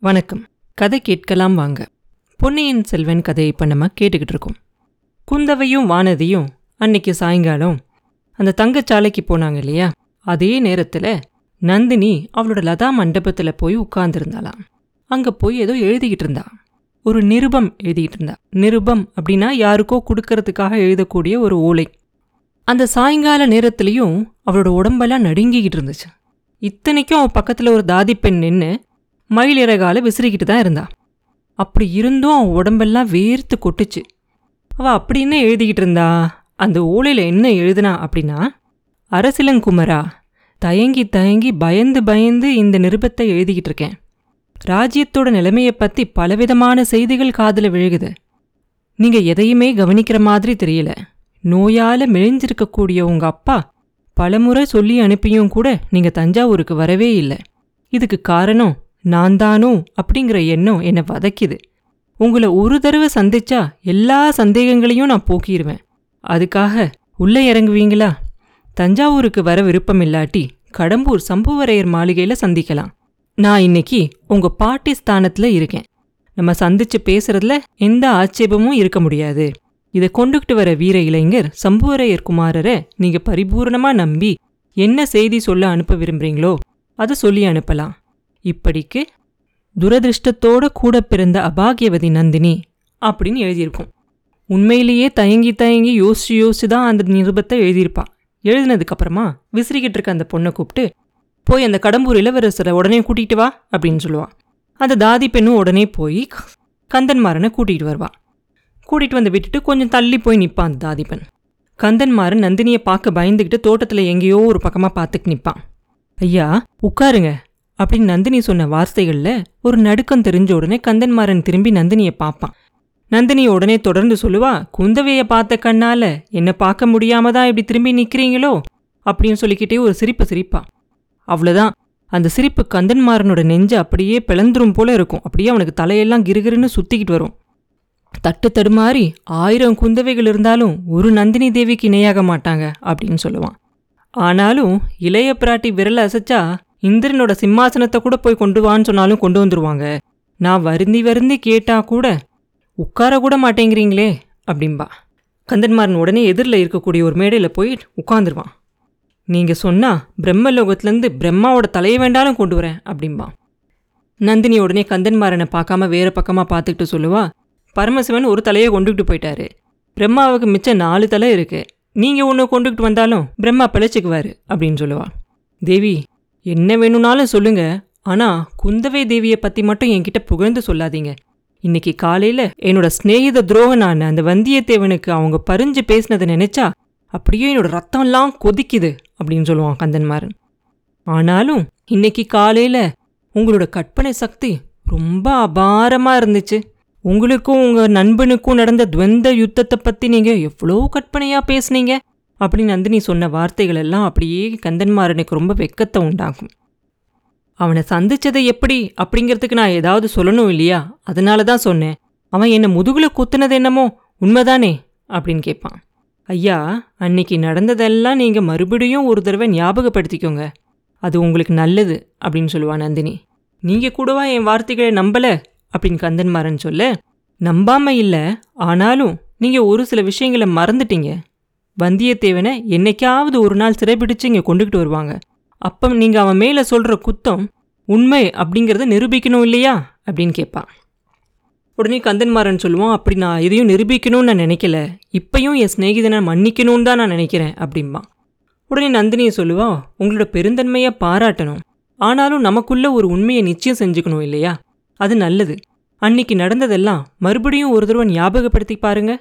வணக்கம். கதை கேட்கலாம் வாங்க. பொன்னியின் செல்வன் கதையை இப்போ நம்ம கேட்டுக்கிட்டு இருக்கோம். குந்தவையும் வானதியும் அன்னைக்கு சாயங்காலம் அந்த தங்கச்சாலைக்கு போனாங்க இல்லையா? அதே நேரத்தில் நந்தினி அவளோட லதா மண்டபத்தில் போய் உட்கார்ந்துருந்தாளாம். அங்கே போய் ஏதோ எழுதிக்கிட்டு இருந்தா. ஒரு நிருபம் எழுதிக்கிட்டு இருந்தா. நிருபம் அப்படின்னா யாருக்கோ கொடுக்கறதுக்காக எழுதக்கூடிய ஒரு ஓலை. அந்த சாயங்கால நேரத்துலையும் அவளோட உடம்பெல்லாம் நடுங்கிக்கிட்டு இருந்துச்சு. இத்தனைக்கும் அவள் பக்கத்தில் ஒரு தாதி பெண் நின்று மயில் இறகால விசிறிக்கிட்டு தான் இருந்தா. அப்படி இருந்தும் அவன் உடம்பெல்லாம் வேர்த்து கொட்டுச்சு. அவள் அப்படி என்ன எழுதிக்கிட்டு இருந்தா? அந்த ஓலையில் என்ன எழுதுனா அப்படின்னா அரசிலங்குமரா தயங்கி தயங்கி பயந்து பயந்து இந்த நிருபத்தை எழுதிக்கிட்டு இருக்கேன். ராஜ்யத்தோட நிலைமையை பற்றி பலவிதமான செய்திகள் காதில் விழுகுது. நீங்கள் எதையுமே கவனிக்கிற மாதிரி தெரியல. நோயால் மெழிஞ்சிருக்கக்கூடிய உங்கள் அப்பா பலமுறை சொல்லி அனுப்பியும் கூட நீங்கள் தஞ்சாவூருக்கு வரவே இல்லை. இதுக்கு காரணம் நான் தானோ அப்படிங்கிற எண்ணம் என்னை வதக்கிது. உங்களை ஒரு தடவை சந்திச்சா எல்லா சந்தேகங்களையும் நான் போக்கிடுவேன் அதுக்காக உள்ளே இறங்குவீங்களா? தஞ்சாவூருக்கு வர விருப்பம் இல்லாட்டி கடம்பூர் சம்புவரையர் மாளிகையில சந்திக்கலாம். நான் இன்னைக்கு உங்க பாட்டி ஸ்தானத்துல இருக்கேன். நம்ம சந்திச்சு பேசுறதுல எந்த ஆட்சேபமும் இருக்க முடியாது. இதை கொண்டுகிட்டு வர வீர இளைஞர் சம்புவரையர் குமாரரை நீங்க பரிபூர்ணமாக நம்பி என்ன செய்தி சொல்ல அனுப்ப விரும்புறீங்களோ அதை சொல்லி அனுப்பலாம். இப்படிக்கு துரதிருஷ்டத்தோட கூட பிறந்த அபாகியவதி நந்தினி அப்படின்னு எழுதியிருக்கும். உண்மையிலேயே தயங்கி தயங்கி யோசிச்சு யோசிச்சு தான் அந்த நிருபத்தை எழுதியிருப்பா. எழுதினதுக்கப்புறமா விசிறிக்கிட்டு இருக்க அந்த பொண்ணை கூப்பிட்டு போய் அந்த கடம்பூர் இளவரசரை உடனே கூட்டிகிட்டு வா அப்படின்னு சொல்லுவான் அந்த தாதி பெண்ணும் உடனே போய் கந்தன்மாரனை கூட்டிகிட்டு வருவாள் கூட்டிகிட்டு வந்து விட்டுட்டு கொஞ்சம் தள்ளி போய் நிற்பான் அந்த தாதி பெண். கந்தன்மாரன் நந்தினியை பார்க்க பயந்துக்கிட்டு தோட்டத்தில் எங்கேயோ ஒரு பக்கமாக பார்த்துக்கு நிற்பான் ஐயா உட்காருங்க. அப்படின்னு நந்தினி சொன்ன வார்த்தைகளில் ஒரு நடுக்கம் தெரிஞ்ச உடனே கந்தன்மாரன் திரும்பி நந்தினியை பார்ப்பான். நந்தினி உடனே தொடர்ந்து சொல்லுவா குந்தவையை பார்த்த கண்ணால என்னை பார்க்க முடியாம தான் இப்படி திரும்பி நிற்கிறீங்களோ அப்படின்னு சொல்லிக்கிட்டே ஒரு சிரிப்பு சிரிப்பா. அவ்வளோதான் அந்த சிரிப்பு கந்தன்மாரனோட நெஞ்சு அப்படியே பிளந்துரும் போல இருக்கும். அப்படியே அவனுக்கு தலையெல்லாம் கிருகிருன்னு சுத்திக்கிட்டு வரும். தட்டு தடுமாறி ஆயிரம் குந்தவைகள் இருந்தாலும் ஒரு நந்தினி தேவிக்கு இணையாக மாட்டாங்க அப்படின்னு சொல்லுவான். ஆனாலும் இளைய பிராட்டி விரல் அசைச்சா இந்திரனோட சிம்மாசனத்தை கூட போய் கொண்டு வான்னு சொன்னாலும் கொண்டு வந்துருவாங்க. நான் வருந்தி வருந்தி கேட்டா கூட உட்கார கூட மாட்டேங்கிறீங்களே அப்படிம்பா. கந்தன்மாரன் உடனே எதிரில் இருக்கக்கூடிய ஒரு மேடையில் போய் உட்காந்துருவான் நீங்கள் சொன்னால் பிரம்மலோகத்துலேருந்து பிரம்மாவோட தலையை வேண்டாலும் கொண்டு வரேன் அப்படிம்பா. நந்தினி உடனே கந்தன்மாரனை பார்க்காம வேறு பக்கமாக பார்த்துக்கிட்டு சொல்லுவா பரமசிவன் ஒரு தலையை கொண்டுகிட்டு போயிட்டாரு. பிரம்மாவுக்கு மிச்சம் நாலு தலை இருக்குது நீங்கள் ஒன்று கொண்டுகிட்டு வந்தாலும் பிரம்மா பிழைச்சிக்குவார் அப்படின்னு சொல்லுவா. தேவி என்ன வேணும்னாலும் சொல்லுங்க. ஆனா குந்தவை தேவியை பத்தி மட்டும் என்கிட்ட புகழ்ந்து சொல்லாதீங்க. இன்னைக்கு காலையில என்னோட சிநேகித துரோகனான அந்த வந்தியத்தேவனுக்கு அவங்க பறிஞ்சு பேசினதை நினைச்சா அப்படியே என்னோட ரத்தம்லாம் கொதிக்குது அப்படின்னு சொல்லுவான் கந்தன்மாரன் ஆனாலும் இன்னைக்கு காலையில உங்களோட கற்பனை சக்தி ரொம்ப அபாரமா இருந்துச்சு. உங்களுக்கும் உங்க நண்பனுக்கும் நடந்த துவந்த யுத்தத்தை பத்தி நீங்க எவ்வளோ கற்பனையா பேசுனீங்க. அப்படின்னு நந்தினி சொன்ன வார்த்தைகள் எல்லாம் அப்படியே கந்தன்மாறனுக்கு ரொம்ப வெக்கத்தை உண்டாகும் அவனை சந்திச்சதை எப்படி அப்படிங்கிறதுக்கு நான் ஏதாவது சொல்லணும் இல்லையா? அதனால தான் சொன்னேன். அவன் என்னை முதுகில் குத்துனது என்னமோ உண்மைதானே? அப்படின்னு கேட்பான். ஐயா அன்னைக்கு நடந்ததெல்லாம் நீங்கள் மறுபடியும் ஒரு தடவை ஞாபகப்படுத்திக்கோங்க. அது உங்களுக்கு நல்லது அப்படின்னு சொல்லுவா நந்தினி. நீங்கள் கூடவா என் வார்த்தைகளை நம்பலை? அப்படின்னு கந்தன்மாறன் சொல்ல நம்பாமல் இல்லை ஆனாலும் நீங்கள் ஒரு சில விஷயங்களை மறந்துட்டீங்க. வந்தியத்தேவனை என்னைக்காவது ஒரு நாள் சிறைபிடிச்சு இங்கே கொண்டுகிட்டு வருவாங்க. அப்போ நீங்கள் அவன் மேலே சொல்கிற குத்தம் உண்மை அப்படிங்கிறத நிரூபிக்கணும் இல்லையா? அப்படின்னு கேட்பான் உடனே கந்தன்மாறன் சொல்லுவான் அப்படி நான் எதையும் நிரூபிக்கணும்னு நான் நினைக்கல. இப்பையும் என் சிநேகிதனை மன்னிக்கணும்னு தான் நான் நினைக்கிறேன் அப்படிம்பான் உடனே நந்தினியை சொல்லுவா உங்களோட பெருந்தன்மையை பாராட்டணும். ஆனாலும் நமக்குள்ள ஒரு உண்மையை நிச்சயம் செஞ்சுக்கணும் இல்லையா? அது நல்லது. அன்னைக்கு நடந்ததெல்லாம் மறுபடியும் ஒரு தடவை ஞாபகப்படுத்தி பாருங்கள்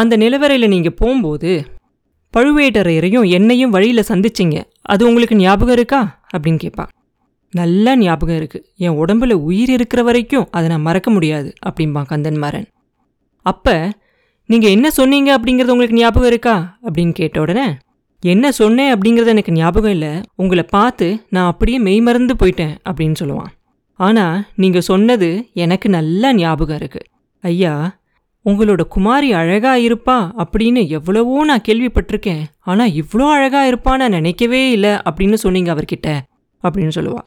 அந்த நிலவரையில் நீங்கள் போகும்போது பழுவேட்டரையரையும் என்னையும் வழியில் சந்திச்சிங்க. அது உங்களுக்கு ஞாபகம் இருக்கா? அப்படின்னு கேட்பான் நல்லா ஞாபகம் இருக்குது என் உடம்புல உயிர் இருக்கிற வரைக்கும் அதை நான் மறக்க முடியாது அப்படிம்பான் கந்தன்மாறன். அப்போ நீங்கள் என்ன சொன்னீங்க அப்படிங்கிறது உங்களுக்கு ஞாபகம் இருக்கா? அப்படின்னு கேட்ட உடனே என்ன சொன்னேன் அப்படிங்கிறது எனக்கு ஞாபகம் இல்லை. உங்களை பார்த்து நான் அப்படியே மெய்மறந்து போயிட்டேன் அப்படின்னு சொல்லுவான். ஆனால் நீங்கள் சொன்னது எனக்கு நல்லா ஞாபகம் இருக்குது ஐயா உங்களோட குமாரி அழகா இருப்பா அப்படின்னு எவ்வளவோ நான் கேள்விப்பட்டிருக்கேன். ஆனா இவ்வளோ அழகா இருப்பா நான் நினைக்கவே இல்லை அப்படின்னு சொன்னீங்க அவர்கிட்ட அப்படின்னு சொல்லுவா.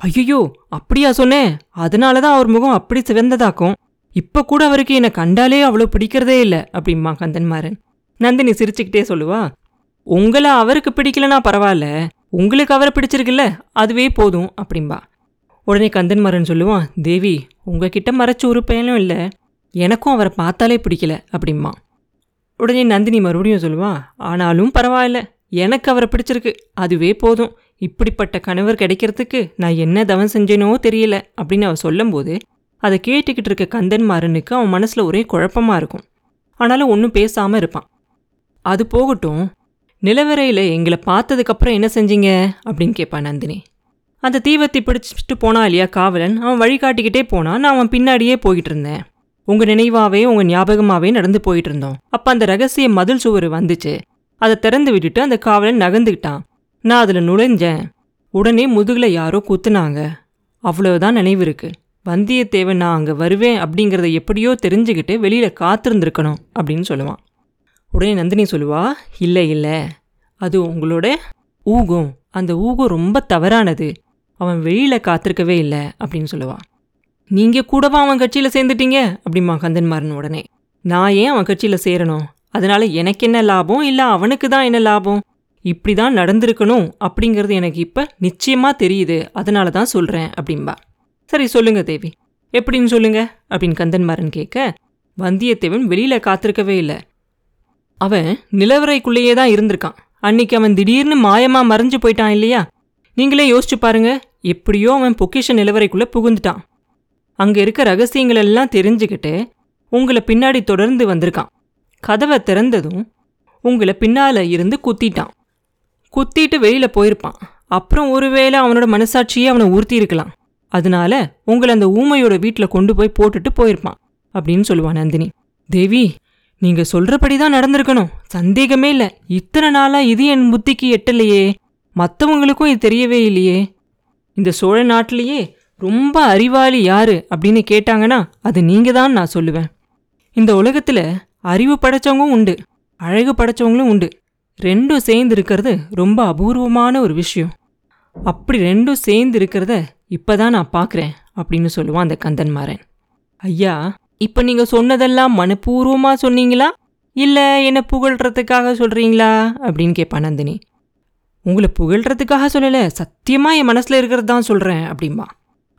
ஐயோ அப்படியா சொன்னேன். அதனால தான் அவர் முகம் அப்படி சிவந்ததாக்கும். இப்போ கூட அவருக்கு என்னை கண்டாலே அவ்வளோ பிடிக்கிறதே இல்லை அப்படிம்மா கந்தன்மாறன். நந்தினி சிரிச்சுக்கிட்டே சொல்லுவா உங்களை அவருக்கு பிடிக்கலனா பரவாயில்ல. உங்களுக்கு அவரை பிடிச்சிருக்குல்ல அதுவே போதும் அப்படிம்பா. உடனே கந்தன்மாறன் சொல்லுவான் தேவி உங்ககிட்ட மறைச்ச ஒரு பயனும் இல்லை. எனக்கும் அவரை பார்த்தாலே பிடிக்கல அப்படிம்மா. உடனே நந்தினி மறுபடியும் சொல்லுவா ஆனாலும் பரவாயில்ல எனக்கு அவரை பிடிச்சிருக்கு. அதுவே போதும். இப்படிப்பட்ட கணவர் கிடைக்கிறதுக்கு நான் என்ன தவம் செஞ்சேனோ தெரியல அப்படின்னு அவ சொல்லும்போது அதை கேட்டுக்கிட்டு இருக்க கந்தன் மாறனுக்கு அவன் மனசில் ஒரே குழப்பமாக இருக்கும். ஆனாலும் ஒன்றும் பேசாமல் இருப்பான். அது போகட்டும். நிலவரையில் எங்களை பார்த்ததுக்கப்புறம் என்ன செஞ்சீங்க? அப்படின்னு கேட்பான் நந்தினி. அந்த தீவத்தை பிடிச்சிட்டு போனா இல்லையா காவலன்? அவன் வழிகாட்டிக்கிட்டே போனான். நான் அவன் பின்னாடியே போயிட்டு இருந்தேன். உங்க நினைவாவே உங்க ஞாபகமாவே நடந்து போயிட்டு இருந்தோம் அப்ப அந்த ரகசிய மதில் சுவர் வந்துச்சு. அதை திறந்து விட்டுட்டு அந்த காவலன் நகர்ந்துக்கிட்டான். நான் அதில் நுழைஞ்சேன். உடனே முதுகில் யாரோ குத்துனாங்க. அவ்வளவுதான் நினைவு இருக்கு. வந்தியத்தேவன் நான் அங்கே வருவேன் அப்படிங்கிறத எப்படியோ தெரிஞ்சுக்கிட்டு வெளியில் காத்திருந்துருக்கணும் அப்படின்னு சொல்லுவான். உடனே நந்தினி சொல்லுவா இல்லை இல்லை. அது உங்களோட ஊகம். அந்த ஊகம் ரொம்ப தவறானது. அவன் வெளியில் காத்திருக்கவே இல்லை அப்படின்னு சொல்லுவான் நீங்க கூடவா அவன் கட்சியில சேர்ந்துட்டீங்க? அப்படிமா கந்தன்மாறன் உடனே. நான் ஏன் அவன் கட்சியில சேரணும்? அதனால எனக்கு என்ன லாபம்? இல்ல அவனுக்கு தான் என்ன லாபம்? இப்படி தான் நடந்திருக்கணும் அப்படிங்கிறது எனக்கு இப்ப நிச்சயமா தெரியுது. அதனால தான் சொல்றேன் அப்படிம்பா. சரி சொல்லுங்க தேவி. எப்படின்னு சொல்லுங்க? அப்படின்னு கந்தன்மாறன் கேட்க வந்தியத்தேவன் வெளியில காத்திருக்கவே இல்லை. அவன் நிலவரைக்குள்ளேயே தான் இருந்திருக்கான். அன்னைக்கு அவன் திடீர்னு மாயமா மறைஞ்சு போயிட்டான் இல்லையா? நீங்களே யோசிச்சு பாருங்க. எப்படியோ அவன் பொக்கிஷ நிலவரைக்குள்ள புகுந்துட்டான். அங்கே இருக்க ரகசியங்கள் எல்லாம் தெரிஞ்சுக்கிட்டு உங்களை பின்னாடி தொடர்ந்து வந்திருக்கான். கதவை திறந்ததும் உங்களை பின்னால் இருந்து குத்திட்டான். குத்திட்டு வெளியில் போயிருப்பான். அப்புறம் ஒருவேளை அவனோட மனசாட்சியே அவனை உறுத்தி இருக்கலாம் அதனால உங்களை அந்த ஊமையோட வீட்டில் கொண்டு போய் போட்டுட்டு போயிருப்பான் அப்படின்னு சொல்லுவான் நந்தினி. தேவி நீங்கள் சொல்கிறபடி தான் நடந்திருக்கணும். சந்தேகமே இல்லை. இத்தனை நாளாக இது என் புத்திக்கு எட்டலையே. மற்றவங்களுக்கும் இது தெரியவே இல்லையே. இந்த சோழ நாட்டிலேயே ரொம்ப அறிவாளி யாரு அப்படின்னு கேட்டாங்கன்னா அது நீங்க தான் நான் சொல்லுவேன். இந்த உலகத்துல அறிவு படைச்சவங்களும் உண்டு அழகு படைச்சவங்களும் உண்டு. ரெண்டும் சேர்ந்து இருக்கிறது ரொம்ப அபூர்வமான ஒரு விஷயம். அப்படி ரெண்டும் சேர்ந்து இருக்கிறத இப்பதான் நான் பார்க்குறேன் அப்படின்னு சொல்லுவான் அந்த கந்தன்மாறன் ஐயா இப்ப நீங்க சொன்னதெல்லாம் மனப்பூர்வமா சொன்னீங்களா? இல்ல என்ன புகழ்றதுக்காக சொல்றீங்களா? அப்படின்னு கேட்பான் நந்தினி. உங்களை புகழ்றதுக்காக சொல்லல சத்தியமா என் மனசுல இருக்கிறது தான் சொல்றேன் அப்படிம்பா.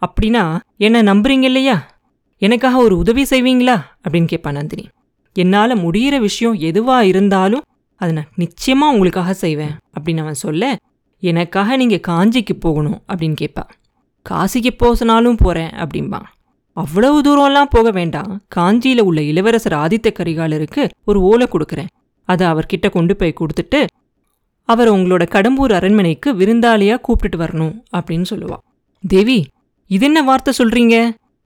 அப்படின்னா என்ன நம்புறீங்க இல்லையா? எனக்காக ஒரு உதவி செய்வீங்களா? அப்படின்னு கேட்பான் நந்தினி. என்னால் முடியிற விஷயம் எதுவாக இருந்தாலும் அதை நான் நிச்சயமாக உங்களுக்காக செய்வேன் அப்படின்னு அவன் சொல்ல எனக்காக நீங்கள் காஞ்சிக்கு போகணும் அப்படின்னு கேட்பா. காசிக்கு போசினாலும் போகிறேன் அப்படிம்பான். அவ்வளவு தூரம்லாம் போக வேண்டாம். காஞ்சியில் உள்ள இளவரசர் ஆதித்த கரிகாலருக்கு ஒரு ஓலை கொடுக்குறேன். அதை அவர்கிட்ட கொண்டு போய் கொடுத்துட்டு அவர் உங்களோட கடம்பூர் அரண்மனைக்கு விருந்தாளியாக கூப்பிட்டுட்டு வரணும் அப்படின்னு சொல்லுவாள் தேவி இது என்ன வார்த்தை சொல்றீங்க?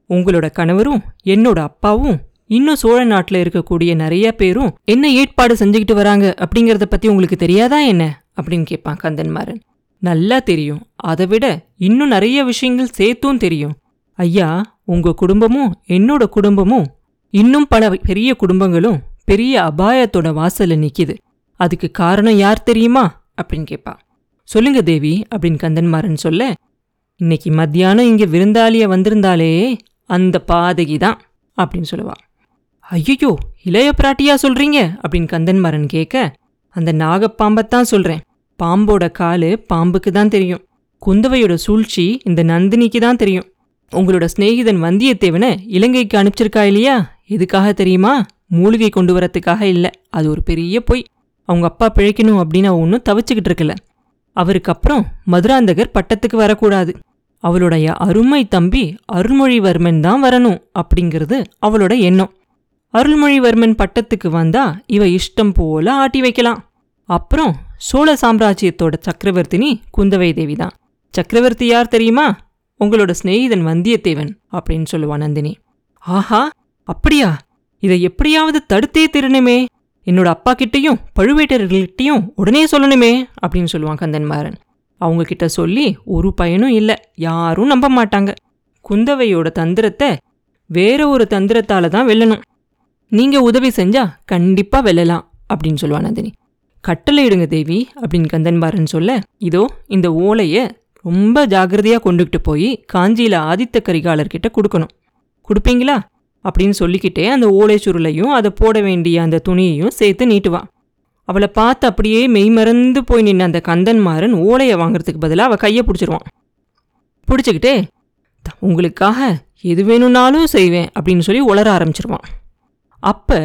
உங்களோட கணவரும் என்னோட அப்பாவும் இன்னும் சோழ நாட்டில் இருக்கக்கூடிய நிறைய பேரும் என்ன ஏற்பாடு செஞ்சுக்கிட்டு வராங்க அப்படிங்கறத பத்தி உங்களுக்கு தெரியாதா என்ன? அப்படின்னு கேட்பான் கந்தன்மாறன். நல்லா தெரியும். அதை விட இன்னும் நிறைய விஷயங்கள் சேர்த்தும் தெரியும். ஐயா உங்க குடும்பமும் என்னோட குடும்பமும் இன்னும் பல பெரிய குடும்பங்களும் பெரிய அபாயத்தோட வாசல்ல நிக்குது. அதுக்கு காரணம் யார் தெரியுமா? அப்படின்னு கேட்பா சொல்லுங்க தேவி அப்படின்னு கந்தன்மாறன் சொல்ல இன்னைக்கு மத்தியானம் இங்கே விருந்தாளியை வந்திருந்தாலே அந்த பாதகி தான் அப்படின்னு சொல்லுவான் ஐயோ இளைய பிராட்டியா சொல்கிறீங்க அப்படின்னு கந்தன்மரன் கேட்க அந்த நாகப்பாம்பத்தான் சொல்கிறேன் பாம்போட காலு பாம்புக்கு தான் தெரியும். குந்தவையோட சூழ்ச்சி இந்த நந்தினிக்கு தான் தெரியும். உங்களோட சிநேகிதன் வந்தியத்தேவனை இலங்கைக்கு அனுப்பிச்சிருக்கா இல்லையா? எதுக்காக தெரியுமா? மூலிகை கொண்டு வரத்துக்காக இல்லை. அது ஒரு பெரிய பொய். அவங்க அப்பா பிழைக்கணும் அப்படின்னு அவன் ஒன்றும் தவிச்சுக்கிட்டு இருக்கல. அவருக்கு அப்புறம் மதுராந்தகர் பட்டத்துக்கு வரக்கூடாது. அவளுடைய அருமை தம்பி அருள்மொழிவர்மன் தான் வரணும் அப்படிங்கிறது அவளோட எண்ணம். அருள்மொழிவர்மன் பட்டத்துக்கு வந்தா இவ இஷ்டம் போல ஆட்டி வைக்கலாம். அப்புறம் சோழ சாம்ராஜ்யத்தோட சக்கரவர்த்தினி குந்தவை தேவி தான். சக்கரவர்த்தி யார் தெரியுமா? உங்களோட சிநேகிதன் வந்தியத்தேவன் அப்படின்னு சொல்லுவா நந்தினி. ஆஹா அப்படியா? இதை எப்படியாவது தடுத்தே திருணுமே. என்னோட அப்பா கிட்டேயும் பழுவேட்டர்கள்கிட்டையும் உடனே சொல்லணுமே அப்படின்னு சொல்லுவான் கந்தன்மாறன். அவங்க கிட்ட சொல்லி ஒரு பயனும் இல்லை யாரும் நம்ப மாட்டாங்க. குந்தவையோட தந்திரத்தை வேற ஒரு தந்திரத்தால தான் வெல்லணும். நீங்க உதவி செஞ்சா கண்டிப்பா வெல்லலாம் அப்படின்னு சொல்லுவா நந்தினி. கட்டளையிடுங்க தேவி அப்படின்னு கந்தன்பாரன் சொல்ல இதோ இந்த ஓலையை ரொம்ப ஜாக்கிரதையாக கொண்டுகிட்டு போய் காஞ்சியில் ஆதித்த கரிகாலர்கிட்ட கொடுக்கணும். கொடுப்பீங்களா? அப்படின்னு சொல்லிக்கிட்டே அந்த ஓலை சுருளையும் அதை போட வேண்டிய அந்த துணியையும் சேர்த்து நீட்டுவான் அவளை பார்த்து அப்படியே மெய்மறந்து போய் நின்ன அந்த கந்தன்மாரன் ஓலையை வாங்குறதுக்கு பதிலாக அவள் கையை பிடிச்சிருவான். பிடிச்சிக்கிட்டே உங்களுக்காக எது வேணும்னாலும் செய்வேன் அப்படின்னு சொல்லி உளர ஆரம்பிச்சிருவான். அப்போ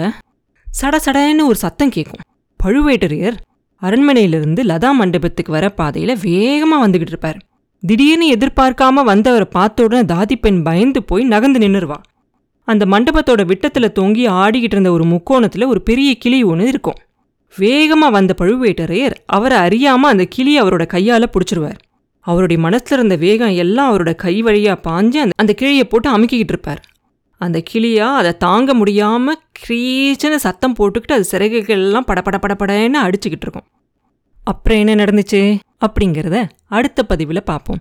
சட சடன்னு ஒரு சத்தம் கேட்கும் பழுவேட்டரையர் அரண்மனையிலிருந்து லதா மண்டபத்துக்கு வர பாதையில் வேகமாக வந்துக்கிட்டு இருப்பார். திடீர்னு எதிர்பார்க்காம வந்தவரை பார்த்த உடனே தாதி பெண் பயந்து போய் நகர்ந்து நின்றுருவா அந்த மண்டபத்தோட விட்டத்தில் தொங்கி ஆடிக்கிட்டு இருந்த ஒரு முக்கோணத்தில் ஒரு பெரிய கிளி ஒன்று இருக்கும். வேகமாக வந்த பழுவேட்டரையர் அவரை அறியாமல் அந்த கிளியை அவரோட கையால் பிடிச்சிருவார். அவருடைய மனசில் இருந்த வேகம் எல்லாம் அவரோட கை வழியாக பாஞ்சு அந்த அந்த கிளியை போட்டு அமுக்கிக்கிட்டு இருப்பார். அந்த கிளியாக அதை தாங்க முடியாமல் க்ரீச்சுன்னு சத்தம் போட்டுக்கிட்டு அது சிறகுகள் எல்லாம் படபட படபடன்னு அடிச்சுக்கிட்டு இருக்கும். அப்புறம் என்ன நடந்துச்சு? அப்படிங்கிறத அடுத்த பதிவில் பார்ப்போம்.